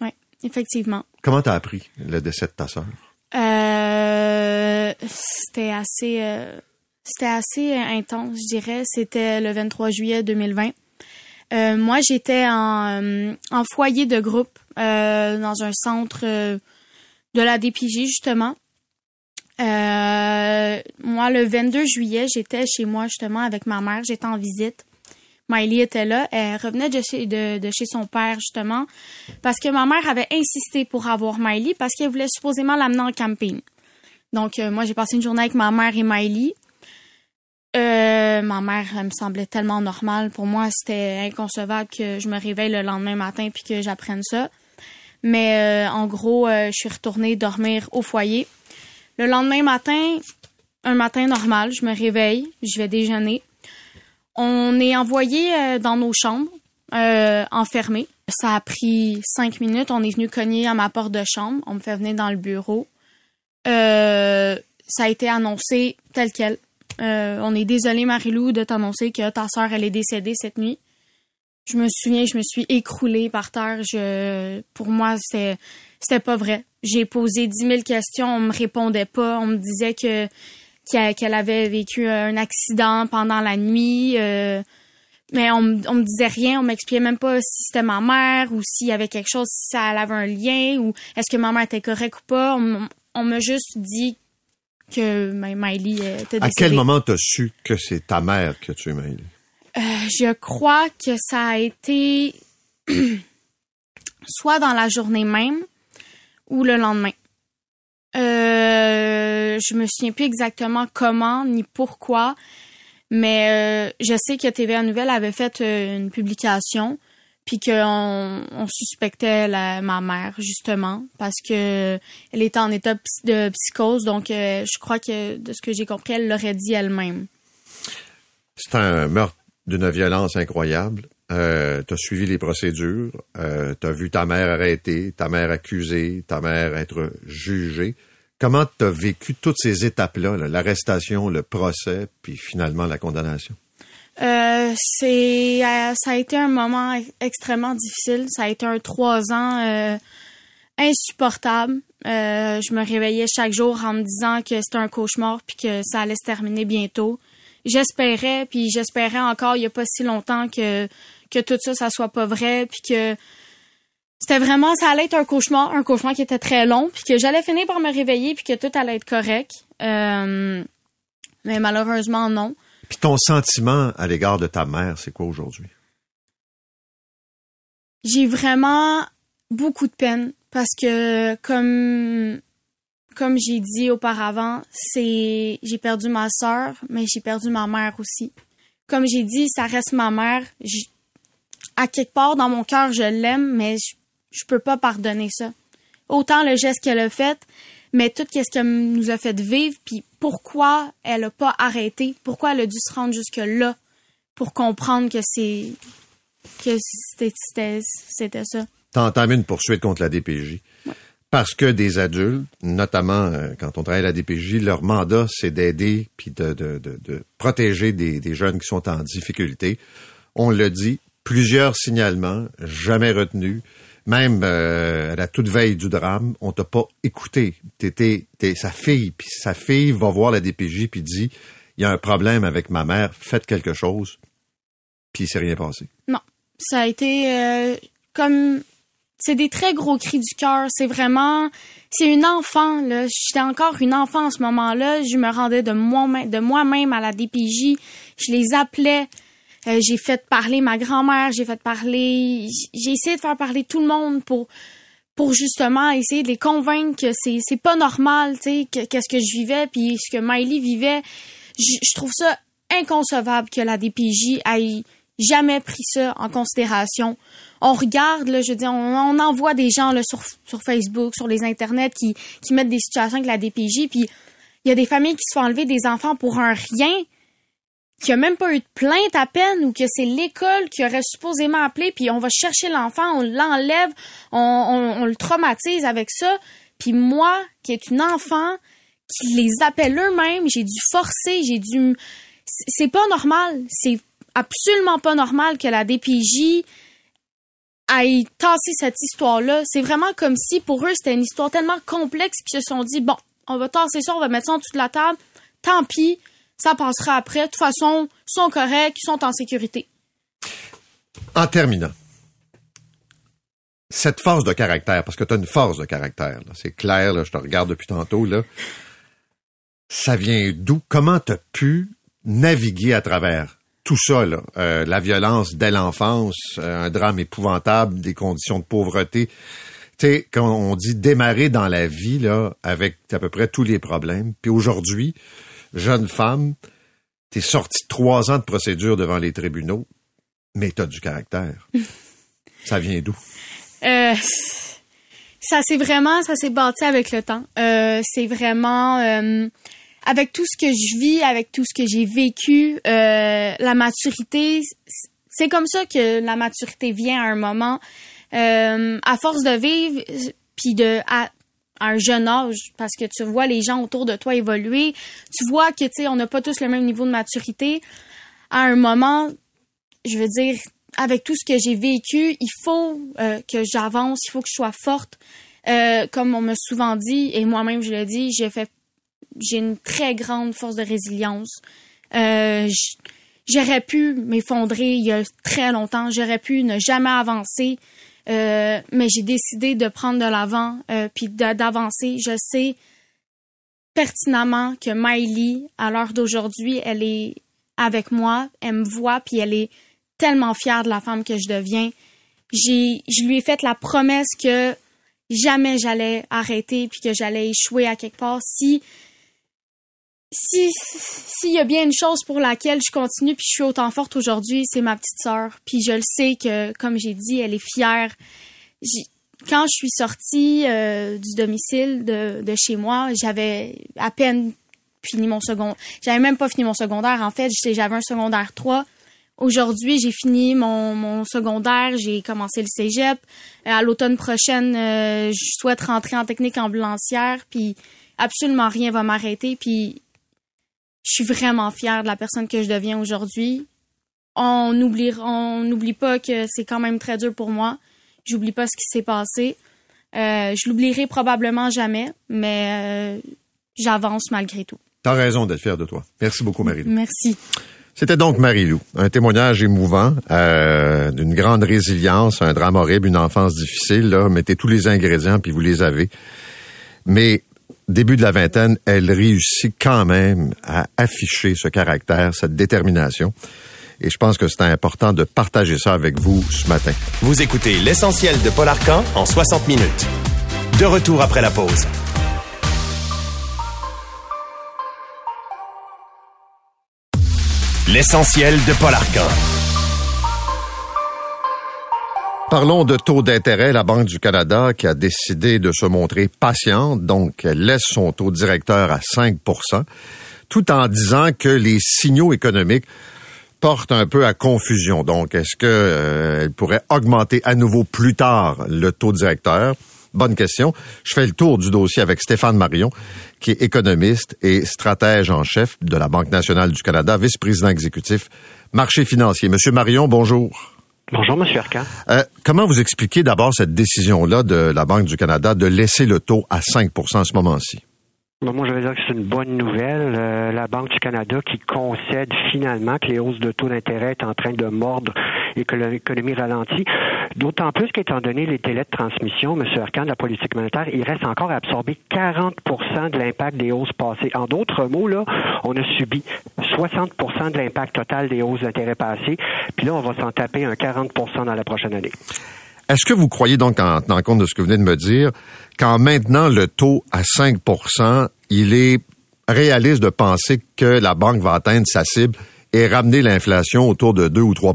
Ouais, effectivement. Comment t'as appris le décès de ta sœur? Euh, c'était assez, euh, c'était assez intense, je dirais. C'était le 23 juillet 2020. Euh, moi, j'étais en, euh, en foyer de groupe euh, dans un centre de la DPJ, justement. Moi, le 22 juillet, j'étais chez moi, justement, avec ma mère. J'étais en visite. Miley était là. Elle revenait de chez, son père, justement, parce que ma mère avait insisté pour avoir Miley parce qu'elle voulait supposément l'amener en camping. Donc, moi, j'ai passé une journée avec ma mère et Miley. Euh, ma mère, me semblait tellement normale. Pour moi, c'était inconcevable que je me réveille le lendemain matin puis que j'apprenne ça. Mais euh, en gros, euh, je suis retournée dormir au foyer. Le lendemain matin, un matin normal, je me réveille, je vais déjeuner. On est envoyé euh, dans nos chambres, enfermés. Ça a pris cinq minutes. On est venu cogner à ma porte de chambre. On me fait venir dans le bureau. Ça a été annoncé tel quel. Euh, on est désolé, Marilou, de t'annoncer que ta sœur, elle est décédée cette nuit. Je me souviens, je me suis écroulée par terre. Pour moi, c'était, pas vrai. J'ai posé dix mille questions, on me répondait pas. On me disait que qu'elle avait vécu un accident pendant la nuit. euh, mais on, me- disait rien, on m'expliquait même pas si c'était ma mère ou s'il y avait quelque chose, si ça avait un lien ou est-ce que ma mère était correcte ou pas. On, on m'a juste dit que Miley euh, était décédée. À quel moment t'as su que c'est ta mère qui a tué Maëlie? Euh, je crois que ça a été soit dans la journée même ou le lendemain. Euh, je me souviens plus exactement comment ni pourquoi, mais euh, je sais que TVA Nouvelle avait fait euh, une publication puis qu'on on suspectait ma mère justement parce que elle était en état de psychose donc euh, je crois que de ce que j'ai compris elle l'aurait dit elle-même. C'est un meurtre d'une violence incroyable. Euh, t'as suivi les procédures, euh, t'as vu ta mère arrêtée, ta mère accusée, ta mère être jugée. Comment t'as vécu toutes ces étapes-là, là, l'arrestation, le procès, puis finalement la condamnation? Euh, c'est euh, ça a été un moment ex- extrêmement difficile. Ça a été un trois ans euh, insupportable. Euh, je me réveillais chaque jour en me disant que c'était un cauchemar puis que ça allait se terminer bientôt. j'espérais, puis j'espérais encore il y a pas si longtemps que que tout ça, ça soit pas vrai, puis que c'était vraiment, ça allait être un cauchemar, un cauchemar qui était très long, puis que j'allais finir par me réveiller, puis que tout allait être correct. Euh, mais malheureusement, non. Puis ton sentiment à l'égard de ta mère, c'est quoi aujourd'hui? J'ai vraiment beaucoup de peine parce que comme comme j'ai dit auparavant, c'est j'ai perdu ma sœur, mais j'ai perdu ma mère aussi. Comme j'ai dit, ça reste ma mère. à quelque part dans mon cœur, je l'aime, mais je, je peux pas pardonner ça. Autant le geste qu'elle a fait, mais tout ce qu'elle nous a fait vivre, puis pourquoi elle a pas arrêté, pourquoi elle a dû se rendre jusque là pour comprendre que c'est que c'était c'était ça. T'as entamé une poursuite contre la DPJ. Parce que des adultes, notamment euh, quand on travaille à la DPJ, leur mandat, c'est d'aider puis de, de, de, de, protéger des, des jeunes qui sont en difficulté. On le dit, plusieurs signalements, jamais retenus. Même euh, à la toute veille du drame, on t'a pas écouté. T'étais t'es sa fille, puis sa fille va voir la DPJ puis dit il y a un problème avec ma mère, faites quelque chose. Puis il s'est rien passé. Non, ça a été euh, comme c'est des très gros cris du cœur. C'est vraiment, c'est une enfant là. J'étais encore une enfant en ce moment-là. Je me rendais de moi de moi-même à la DPJ. Je les appelais. Euh, j'ai fait parler ma grand-mère. J'ai fait parler. J'ai essayé de faire parler tout le monde pour pour justement essayer de les convaincre que c'est c'est pas normal, tu sais, qu'est-ce que je vivais puis ce que Miley vivait. Je, trouve ça inconcevable que la DPJ ait jamais pris ça en considération on regarde, là, je veux dire, on, envoie des gens là, sur, sur Facebook, sur les internets qui, qui mettent des situations avec la DPJ, puis il y a des familles qui se font enlever des enfants pour un rien, qui a même pas eu de plainte à peine, ou que c'est l'école qui aurait supposément appelé, puis on va chercher l'enfant, on l'enlève, on, le traumatise avec ça. Puis moi, qui est une enfant, qui les appelle eux-mêmes, j'ai dû forcer, j'ai dû... C'est pas normal, c'est absolument pas normal que la DPJ y tasser cette histoire-là. C'est vraiment comme si pour eux, c'était une histoire tellement complexe qu'ils se sont dit, bon, on va tasser ça, on va mettre ça en dessous de la table. Tant pis, ça passera après. De toute façon, ils sont corrects, ils sont en sécurité. En terminant, cette force de caractère, parce que tu as une force de caractère, c'est clair, là, je te regarde depuis tantôt, là. Ça vient d'où? Comment tu as pu naviguer à travers tout ça, euh, la violence dès l'enfance, euh, un drame épouvantable, des conditions de pauvreté. Tu sais, quand on dit démarrer dans la vie, là, avec à peu près tous les problèmes. Puis aujourd'hui, jeune femme, t'es sortie de trois ans de procédure devant les tribunaux, mais t'as du caractère. ça vient d'où? Euh, ça s'est vraiment, ça s'est bâti avec le temps. c'est vraiment avec tout ce que je vis, avec tout ce que j'ai vécu, euh, la maturité, c'est comme ça que la maturité vient à un moment. Euh, à force de vivre, puis de à, un jeune âge, parce que tu vois les gens autour de toi évoluer, tu vois que tu sais on n'a pas tous le même niveau de maturité. À un moment, je veux dire, avec tout ce que j'ai vécu, il faut euh, que j'avance, il faut que je sois forte. Euh, comme on m'a souvent dit, et moi-même je le dis, j'ai fait j'ai une très grande force de résilience. Euh, j'aurais pu m'effondrer il y a très longtemps. J'aurais pu ne jamais avancer. Euh, mais j'ai décidé de prendre de l'avant euh, puis d'avancer. Je sais pertinemment que Miley, à l'heure d'aujourd'hui, elle est avec moi, elle me voit, puis elle est tellement fière de la femme que je deviens. J'ai, je lui ai fait la promesse que jamais j'allais arrêter puis que j'allais échouer à quelque part. Si si s'il y a bien une chose pour laquelle je continue puis je suis autant forte aujourd'hui, c'est ma petite sœur. Puis je le sais que, comme j'ai dit, elle est fière. Quand je suis sortie euh, du domicile de, de chez moi, j'avais à peine fini mon second. J'avais même pas fini mon secondaire. En fait, j'avais un secondaire 3. Aujourd'hui, j'ai fini mon, mon secondaire, j'ai commencé le cégep. Euh, à l'automne prochaine, euh, je souhaite rentrer en technique ambulancière, puis absolument rien va m'arrêter. Puis je suis vraiment fière de la personne que je deviens aujourd'hui. On n'oublie on n'oublie pas que c'est quand même très dur pour moi. J'oublie pas ce qui s'est passé. Euh, je l'oublierai probablement jamais, mais euh, j'avance malgré tout. T'as raison d'être fier de toi. Merci beaucoup, Marie-Lou. Merci. C'était donc Marie-Lou, un témoignage émouvant euh, d'une grande résilience, un drame horrible, une enfance difficile. Là, mettez tous les ingrédients puis vous les avez. Mais début de la vingtaine, elle réussit quand même à afficher ce caractère, cette détermination. Et je pense que c'est important de partager ça avec vous ce matin. Vous écoutez l'essentiel de Paul Arcan en 60 minutes. De retour après la pause. L'essentiel de Paul Arcan. Parlons de taux d'intérêt. La Banque du Canada qui a décidé de se montrer patiente, donc elle laisse son taux directeur à 5% tout en disant que les signaux économiques portent un peu à confusion. Donc, est-ce qu'elle euh, pourrait augmenter à nouveau plus tard le taux directeur? Bonne question. Je fais le tour du dossier avec Stéphane Marion, qui est économiste et stratège en chef de la Banque nationale du Canada, vice-président exécutif marché financier. Monsieur Marion, bonjour. Bonjour, Monsieur Arcan. Euh, comment vous expliquez d'abord cette décision-là de la Banque du Canada de laisser le taux à 5% en ce moment-ci? moi, je vais dire que c'est une bonne nouvelle. Euh, la Banque du Canada qui concède finalement que les hausses de taux d'intérêt sont en train de mordre et que l'économie ralentit. D'autant plus qu'étant donné les délais de transmission, M. Arcan, de la politique monétaire, il reste encore à absorber 40% de l'impact des hausses passées. En d'autres mots, là, on a subi 60% de l'impact total des hausses d'intérêt passées. Puis là, on va s'en taper un 40% dans la prochaine année. Est-ce que vous croyez donc, en tenant compte de ce que vous venez de me dire, qu'en maintenant le taux à 5% il est réaliste de penser que la banque va atteindre sa cible et ramener l'inflation autour de 2 ou 3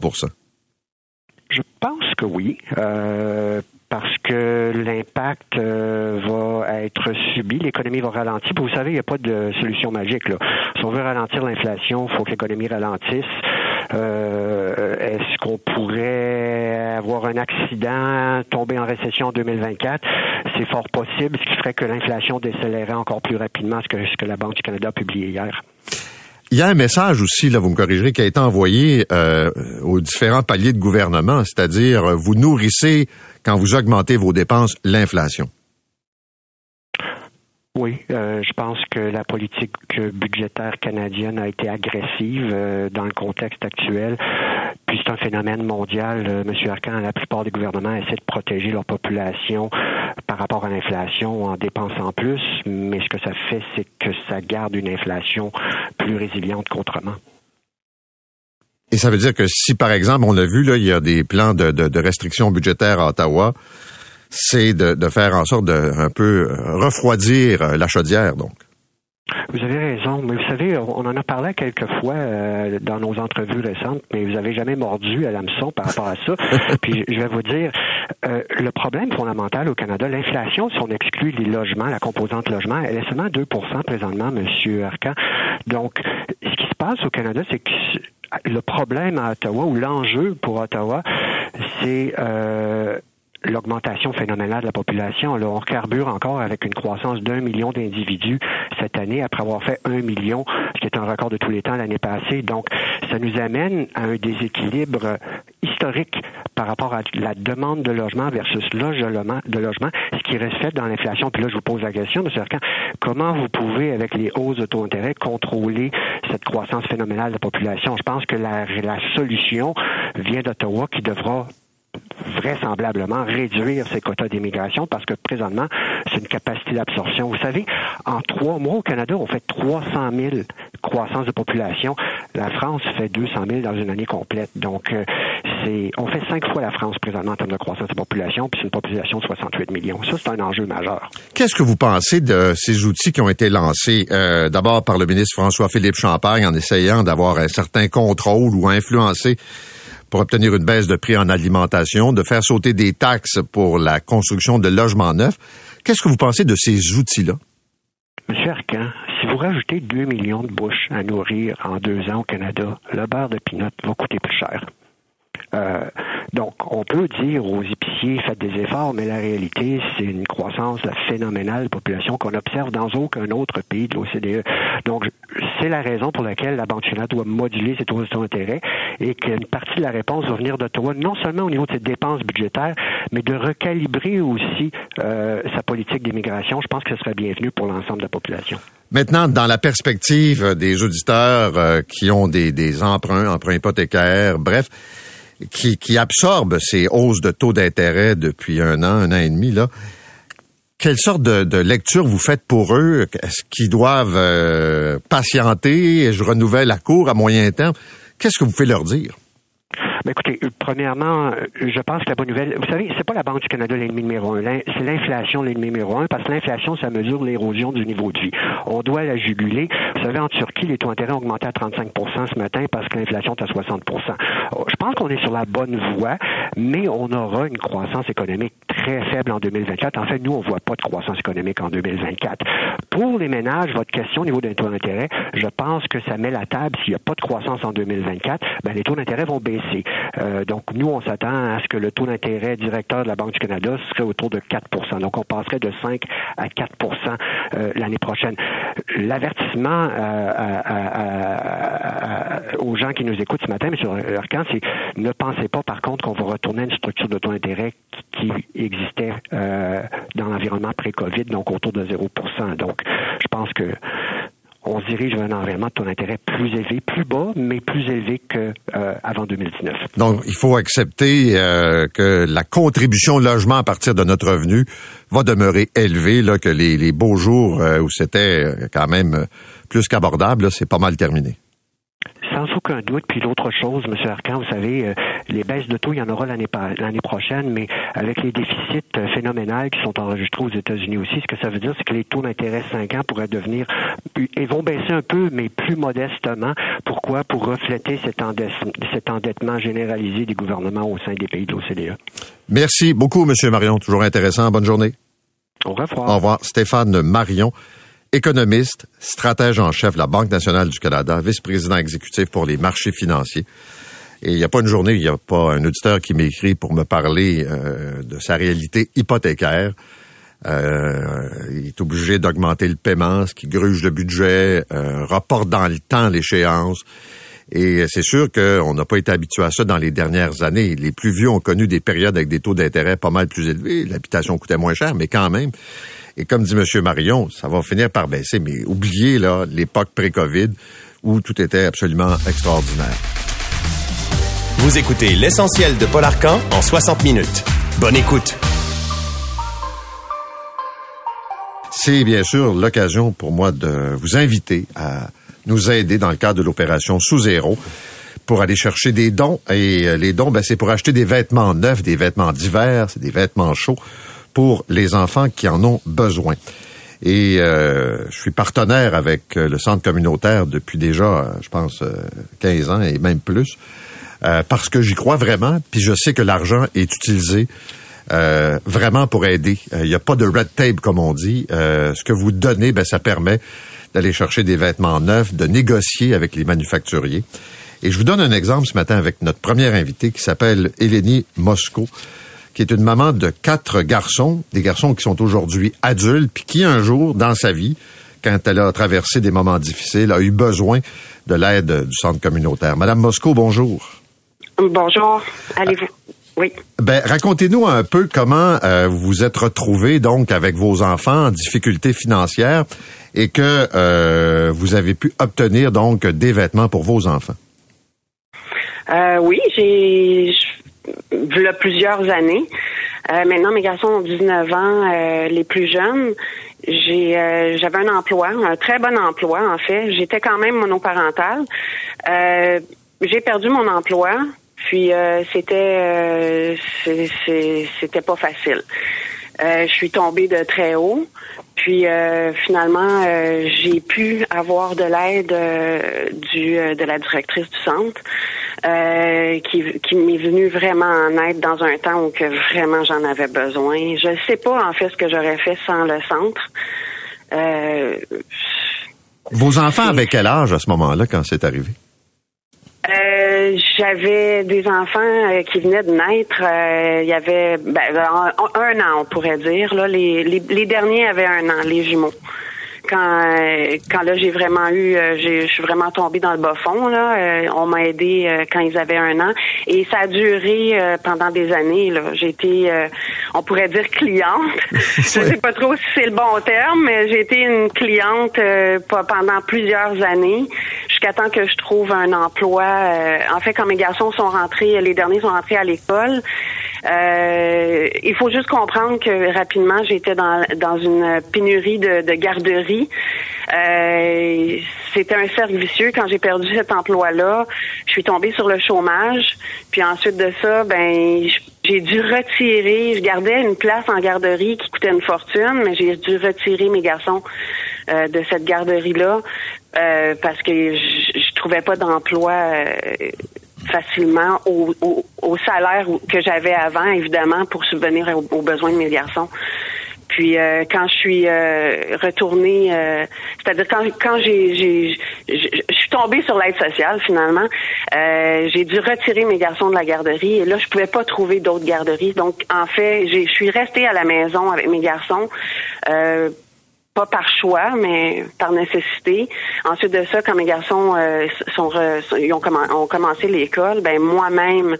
Je pense que oui. Euh, parce que l'impact euh, va être subi, l'économie va ralentir. vous savez, il n'y a pas de solution magique. Là. Si on veut ralentir l'inflation, il faut que l'économie ralentisse. Euh, est-ce qu'on pourrait avoir un accident, tomber en récession en 2024? C'est fort possible, ce qui ferait que l'inflation décélérerait encore plus rapidement, ce que la Banque du Canada a publié hier. Il y a un message aussi, là, vous me corrigerez, qui a été envoyé euh, aux différents paliers de gouvernement, c'est-à-dire vous nourrissez, quand vous augmentez vos dépenses, l'inflation. Oui, euh, je pense que la politique budgétaire canadienne a été agressive euh, dans le contexte actuel. Puis c'est un phénomène mondial. Euh, Monsieur Arcan, la plupart des gouvernements essaient de protéger leur population par rapport à l'inflation en dépensant plus, mais ce que ça fait, c'est que ça garde une inflation plus résiliente qu'autrement. Et ça veut dire que si, par exemple, on a vu, là, il y a des plans de, de restrictions budgétaires à Ottawa, c'est de, faire en sorte de un peu refroidir la chaudière, donc. Vous avez raison, mais vous savez, on en a parlé quelques fois euh, dans nos entrevues récentes, mais vous avez jamais mordu à l'hameçon par rapport à ça. Puis je vais vous dire, le problème fondamental au Canada, l'inflation, si on exclut les logements, la composante logement, elle est seulement 2% présentement, Monsieur Arcan. Donc, ce qui se passe au Canada, c'est que le problème à Ottawa ou l'enjeu pour Ottawa, c'est l'augmentation phénoménale de la population. Là, on carbure encore avec une croissance d'un million d'individus cette année après avoir fait un million, ce qui est un record de tous les temps l'année passée. Donc, ça nous amène à un déséquilibre historique par rapport à la demande de logement versus logement, de logement, ce qui fait dans l'inflation. Puis là, je vous pose la question, M. Arcan, comment vous pouvez, avec les hausses de taux d'intérêt, contrôler cette croissance phénoménale de la population? Je pense que la, la solution vient d'Ottawa qui devra vraisemblablement réduire ses quotas d'immigration parce que présentement, c'est une capacité d'absorption. Vous savez, en trois mois au Canada, on fait 300 000 croissance de population. La France fait 200 000 dans une année complète. Donc, euh, c'est, on fait cinq fois la France présentement en termes de croissance de population, puis c'est une population de 68 millions. Ça, c'est un enjeu majeur. Qu'est-ce que vous pensez de ces outils qui ont été lancés euh, d'abord par le ministre François-Philippe Champagne en essayant d'avoir un certain contrôle ou influencer pour obtenir une baisse de prix en alimentation, de faire sauter des taxes pour la construction de logements neufs. Qu'est-ce que vous pensez de ces outils-là? Monsieur Arcan, si vous rajoutez 2 millions de bouches à nourrir en deux ans au Canada, le beurre de pinot va coûter plus cher. Euh, donc, on peut dire aux épiciers, faites des efforts, mais la réalité, c'est une croissance phénoménale de population qu'on observe dans aucun autre pays de l'OCDE. Donc, c'est la raison pour laquelle la Banque nationale doit moduler ses taux d'intérêt et qu'une partie de la réponse va venir d'Ottawa, non seulement au niveau de ses dépenses budgétaires, mais de recalibrer aussi euh, sa politique d'immigration. Je pense que ce serait bienvenu pour l'ensemble de la population. Maintenant, dans la perspective des auditeurs euh, qui ont des, des emprunts, emprunts hypothécaires, bref, qui, qui absorbent ces hausses de taux d'intérêt depuis un an, un an et demi, là, quelle sorte de, lecture vous faites pour eux? Est-ce qu'ils doivent euh, patienter? Je renouvelle la cour à moyen terme? Qu'est-ce que vous faites leur dire? Ben, écoutez, euh, premièrement, euh, je pense que la bonne nouvelle, vous savez, c'est pas la Banque du Canada l'ennemi numéro un, c'est l'inflation l'ennemi numéro un, parce que l'inflation, ça mesure l'érosion du niveau de vie. On doit la juguler. Vous savez, en Turquie, les taux d'intérêt ont augmenté à 35% ce matin parce que l'inflation est à 60% Je pense qu'on est sur la bonne voie, mais on aura une croissance économique très faible en 2024. En fait, nous, on voit pas de croissance économique en 2024. Pour les ménages, votre question au niveau des taux d'intérêt, je pense que ça met la table. S'il n'y a pas de croissance en 2024, ben, les taux d'intérêt vont baisser. Euh, donc, nous, on s'attend à ce que le taux d'intérêt directeur de la Banque du Canada serait autour de 4% Donc, on passerait de 5 à 4% euh, l'année prochaine. L'avertissement euh, aux gens qui nous écoutent ce matin, M. Arcan, c'est ne pensez pas, par contre, qu'on va retourner à une structure de taux d'intérêt qui, existait dans l'environnement pré-COVID, donc autour de 0% Donc, je pense que on se dirige vers un environnement de taux d'intérêt plus élevé, plus bas, mais plus élevé qu'avant euh, 2019. Donc, il faut accepter euh, que la contribution au logement à partir de notre revenu va demeurer élevée, là, que les, beaux jours euh, où c'était quand même plus qu'abordable, c'est pas mal terminé sans aucun doute. Puis l'autre chose, M. Arcan, vous savez, euh, les baisses de taux, il y en aura l'année prochaine, mais avec les déficits euh, phénoménales qui sont enregistrés aux États-Unis aussi, ce que ça veut dire, c'est que les taux d'intérêt 5 ans pourraient devenir, ils vont baisser un peu, mais plus modestement. Pourquoi? Pour refléter cet, cet endettement généralisé des gouvernements au sein des pays de l'OCDE. Merci beaucoup, M. Marion. Toujours intéressant. Bonne journée. Au revoir. Au revoir. Stéphane Marion économiste, stratège en chef de la Banque nationale du Canada, vice-président exécutif pour les marchés financiers. Et il n'y a pas une journée, il n'y a pas un auditeur qui m'écrit pour me parler euh, de sa réalité hypothécaire. Euh, il est obligé d'augmenter le paiement, ce qui gruge le budget, euh, reporte dans le temps l'échéance. Et c'est sûr qu'on n'a pas été habitué à ça dans les dernières années. Les plus vieux ont connu des périodes avec des taux d'intérêt pas mal plus élevés. L'habitation coûtait moins cher, mais quand même, et comme dit M. Marion, ça va finir par baisser. Mais oubliez là l'époque pré-COVID où tout était absolument extraordinaire. Vous écoutez l'essentiel de Paul Arcan en 60 minutes. Bonne écoute. C'est bien sûr l'occasion pour moi de vous inviter à nous aider dans le cadre de l'opération Sous Zéro pour aller chercher des dons. Et euh, les dons, ben, c'est pour acheter des vêtements neufs, des vêtements d'hiver, c'est des vêtements chauds pour les enfants qui en ont besoin. Et euh, je suis partenaire avec euh, le centre communautaire depuis déjà, euh, je pense, 15 ans et même plus, parce que j'y crois vraiment, puis je sais que l'argent est utilisé vraiment pour aider. Il n'y a pas de red tape, comme on dit. ce que vous donnez, ben, ça permet d'aller chercher des vêtements neufs, de négocier avec les manufacturiers. Et je vous donne un exemple ce matin avec notre première invitée qui s'appelle Eleni Mosco qui est une maman de quatre garçons, des garçons qui sont aujourd'hui adultes, puis qui un jour dans sa vie, quand elle a traversé des moments difficiles, a eu besoin de l'aide du centre communautaire. Madame Mosco, bonjour. Bonjour. Allez-vous? Oui. Ben, racontez-nous un peu comment euh, vous vous êtes retrouvés donc avec vos enfants en difficulté financière et que euh, vous avez pu obtenir donc des vêtements pour vos enfants. Euh, oui, j'ai a plusieurs années. Euh, maintenant, mes garçons ont 19 ans, euh, les plus jeunes. J'ai, euh, j'avais un emploi, un très bon emploi en fait. J'étais quand même monoparentale. j'ai perdu mon emploi, puis c'était, c'était pas facile. je suis tombée de très haut. Puis finalement, j'ai pu avoir de l'aide du de la directrice du centre. Euh, qui, qui m'est venu vraiment en aide dans un temps où que vraiment j'en avais besoin. Je ne sais pas en fait ce que j'aurais fait sans le centre. Euh, Vos enfants avaient quel âge à ce moment-là quand c'est arrivé? Euh, j'avais des enfants qui venaient de naître. il y avait ben, un, an, on pourrait dire. Là, les, les, les, derniers avaient un an, les jumeaux. quand quand là j'ai vraiment eu je suis vraiment tombée dans le bas fond là on m'a aidé quand ils avaient un an et ça a duré pendant des années là j'ai été on pourrait dire cliente je sais pas trop si c'est le bon terme mais j'ai été une cliente pendant plusieurs années jusqu'à que je trouve un emploi en fait quand mes garçons sont rentrés les derniers sont rentrés à l'école euh, il faut juste comprendre que rapidement, j'étais dans, dans une pénurie de, de garderie. Euh, c'était un cercle vicieux. Quand j'ai perdu cet emploi-là, je suis tombée sur le chômage. Puis ensuite de ça, ben j'ai dû retirer. Je gardais une place en garderie qui coûtait une fortune, mais j'ai dû retirer mes garçons euh, de cette garderie-là parce que je, trouvais pas d'emploi facilement au, au, salaire que j'avais avant, évidemment, pour subvenir aux, besoins de mes garçons. Puis euh, quand je suis euh, retournée, euh, c'est-à-dire quand quand j'ai j'ai je suis tombée sur l'aide sociale finalement, j'ai dû retirer mes garçons de la garderie et là je pouvais pas trouver d'autres garderies. Donc en fait, je suis restée à la maison avec mes garçons pas par choix, mais par nécessité. Ensuite de ça, quand mes garçons euh, sont, ils ont, ont, commencé l'école, ben moi-même,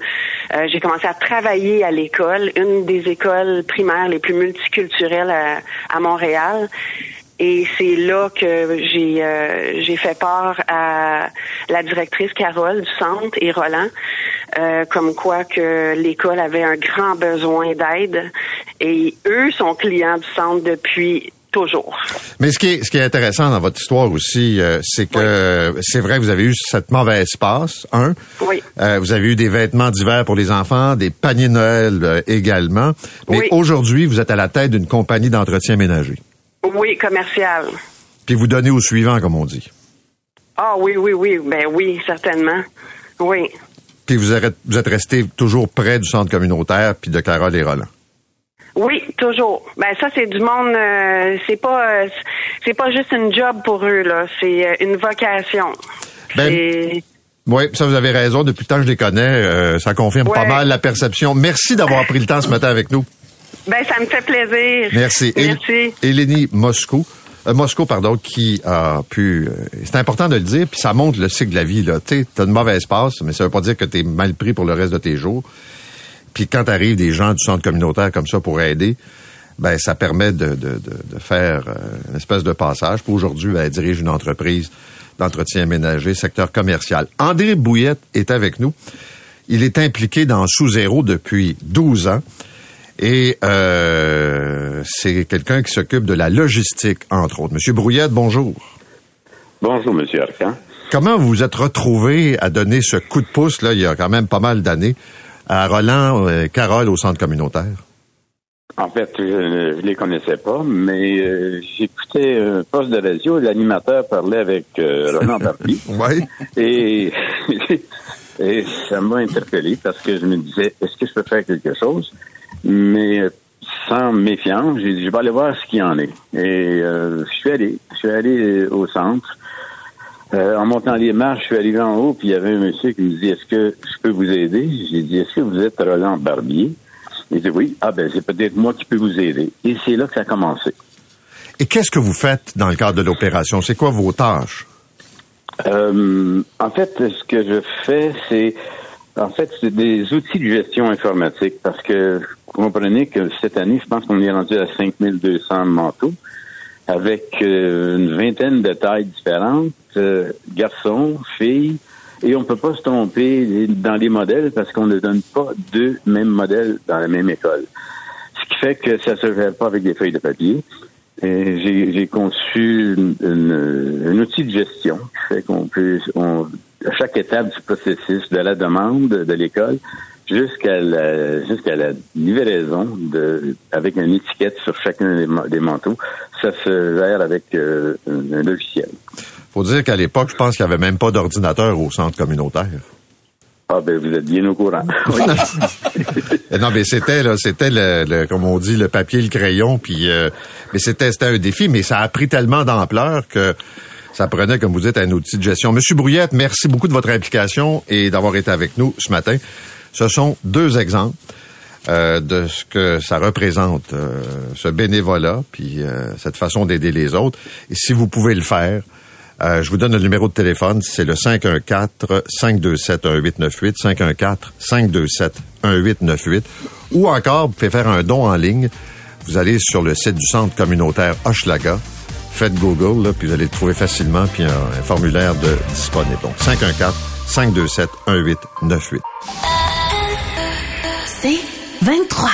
euh, j'ai commencé à travailler à l'école, une des écoles primaires les plus multiculturelles à, à Montréal. Et c'est là que j'ai euh, j'ai fait part à la directrice Carole du centre et Roland, comme quoi que l'école avait un grand besoin d'aide. Et eux sont clients du centre depuis toujours. Mais ce qui est, ce qui est intéressant dans votre histoire aussi, euh, c'est que c'est vrai, vous avez eu cette mauvaise passe, un. Oui. Euh, vous avez eu des vêtements d'hiver pour les enfants, des paniers Noël euh, également. Mais aujourd'hui, vous êtes à la tête d'une compagnie d'entretien ménager. Oui, commercial. Puis vous donnez au suivant, comme on dit. Ah oui, oui, oui. Ben oui, certainement. Oui. Puis vous êtes, vous êtes resté toujours près du centre communautaire puis de Carole et Roland. Oui, toujours. Ben ça c'est du monde euh, c'est pas euh, c'est pas juste une job pour eux là, c'est euh, une vocation. Ben, oui, ça vous avez raison. Depuis le temps que je les connais, ça confirme pas mal la perception. Merci d'avoir pris le temps ce matin avec nous. Ben ça me fait plaisir. Merci. Merci. Eleni Moscou. Moscou, pardon, qui a pu. c'est important de le dire, puis ça montre le cycle de la vie. Là, tu as une mauvaise passe, mais ça veut pas dire que tu es mal pris pour le reste de tes jours. Puis quand arrivent des gens du centre communautaire comme ça pour aider, ben ça permet de, de, de, faire euh, une espèce de passage. Pour aujourd'hui, ben, elle dirige une entreprise d'entretien ménager, secteur commercial. André Bouillette est avec nous. Il est impliqué dans Sous-Zéro depuis 12 ans. Et euh, c'est quelqu'un qui s'occupe de la logistique, entre autres. Monsieur Brouillette, bonjour. Bonjour, Monsieur Arcan. Comment vous vous êtes retrouvé à donner ce coup de pouce, là, il y a quand même pas mal d'années, à Roland euh, Carole au centre communautaire? En fait, je ne les connaissais pas, mais euh, j'écoutais un poste de radio, l'animateur parlait avec euh, Roland Barbie. oui. Et, et ça m'a interpellé parce que je me disais, est-ce que je peux faire quelque chose? Mais sans méfiance, j'ai dit, je vais aller voir ce qu'il y en est. Et je suis allé, je suis allé au centre. Euh, en montant les marches, je suis arrivé en haut, puis il y avait un monsieur qui me dit Est-ce que je peux vous aider? J'ai dit Est-ce que vous êtes Roland Barbier? Il dit Oui. Ah ben c'est peut-être moi qui peux vous aider. Et c'est là que ça a commencé. Et qu'est-ce que vous faites dans le cadre de l'opération? C'est quoi vos tâches? Euh, En fait, ce que je fais, c'est en fait c'est des outils de gestion informatique parce que vous comprenez que cette année, je pense qu'on est rendu à 5200 manteaux avec euh, une vingtaine de tailles différentes, euh, garçons, filles, et on peut pas se tromper dans les modèles parce qu'on ne donne pas deux mêmes modèles dans la même école. Ce qui fait que ça se gère pas avec des feuilles de papier. J'ai conçu un outil de gestion qui fait qu'on peut, à chaque étape du processus de la demande de l'école, jusqu'à la, jusqu'à la livraison de, avec une étiquette sur chacun des, manteaux. Ça se gère avec euh, un, logiciel. Faut dire qu'à l'époque, je pense qu'il n'y avait même pas d'ordinateur au centre communautaire. Ah ben vous êtes bien au courant. non mais c'était là, c'était le, comme on dit le papier, le crayon, puis euh, mais c'était c'était un défi, mais ça a pris tellement d'ampleur que ça prenait, comme vous dites, un outil de gestion. Monsieur Brouillette, merci beaucoup de votre implication et d'avoir été avec nous ce matin. Ce sont deux exemples. euh, de ce que ça représente, euh, ce bénévolat, puis euh, cette façon d'aider les autres. Et si vous pouvez le faire, je vous donne le numéro de téléphone, c'est le 514-527-1898, 514-527-1898, ou encore, vous pouvez faire un don en ligne. Vous allez sur le site du centre communautaire Hochelaga, faites Google, puis vous allez le trouver facilement, puis un, un formulaire de disponible. Donc, 514-527-1898. C'est 23.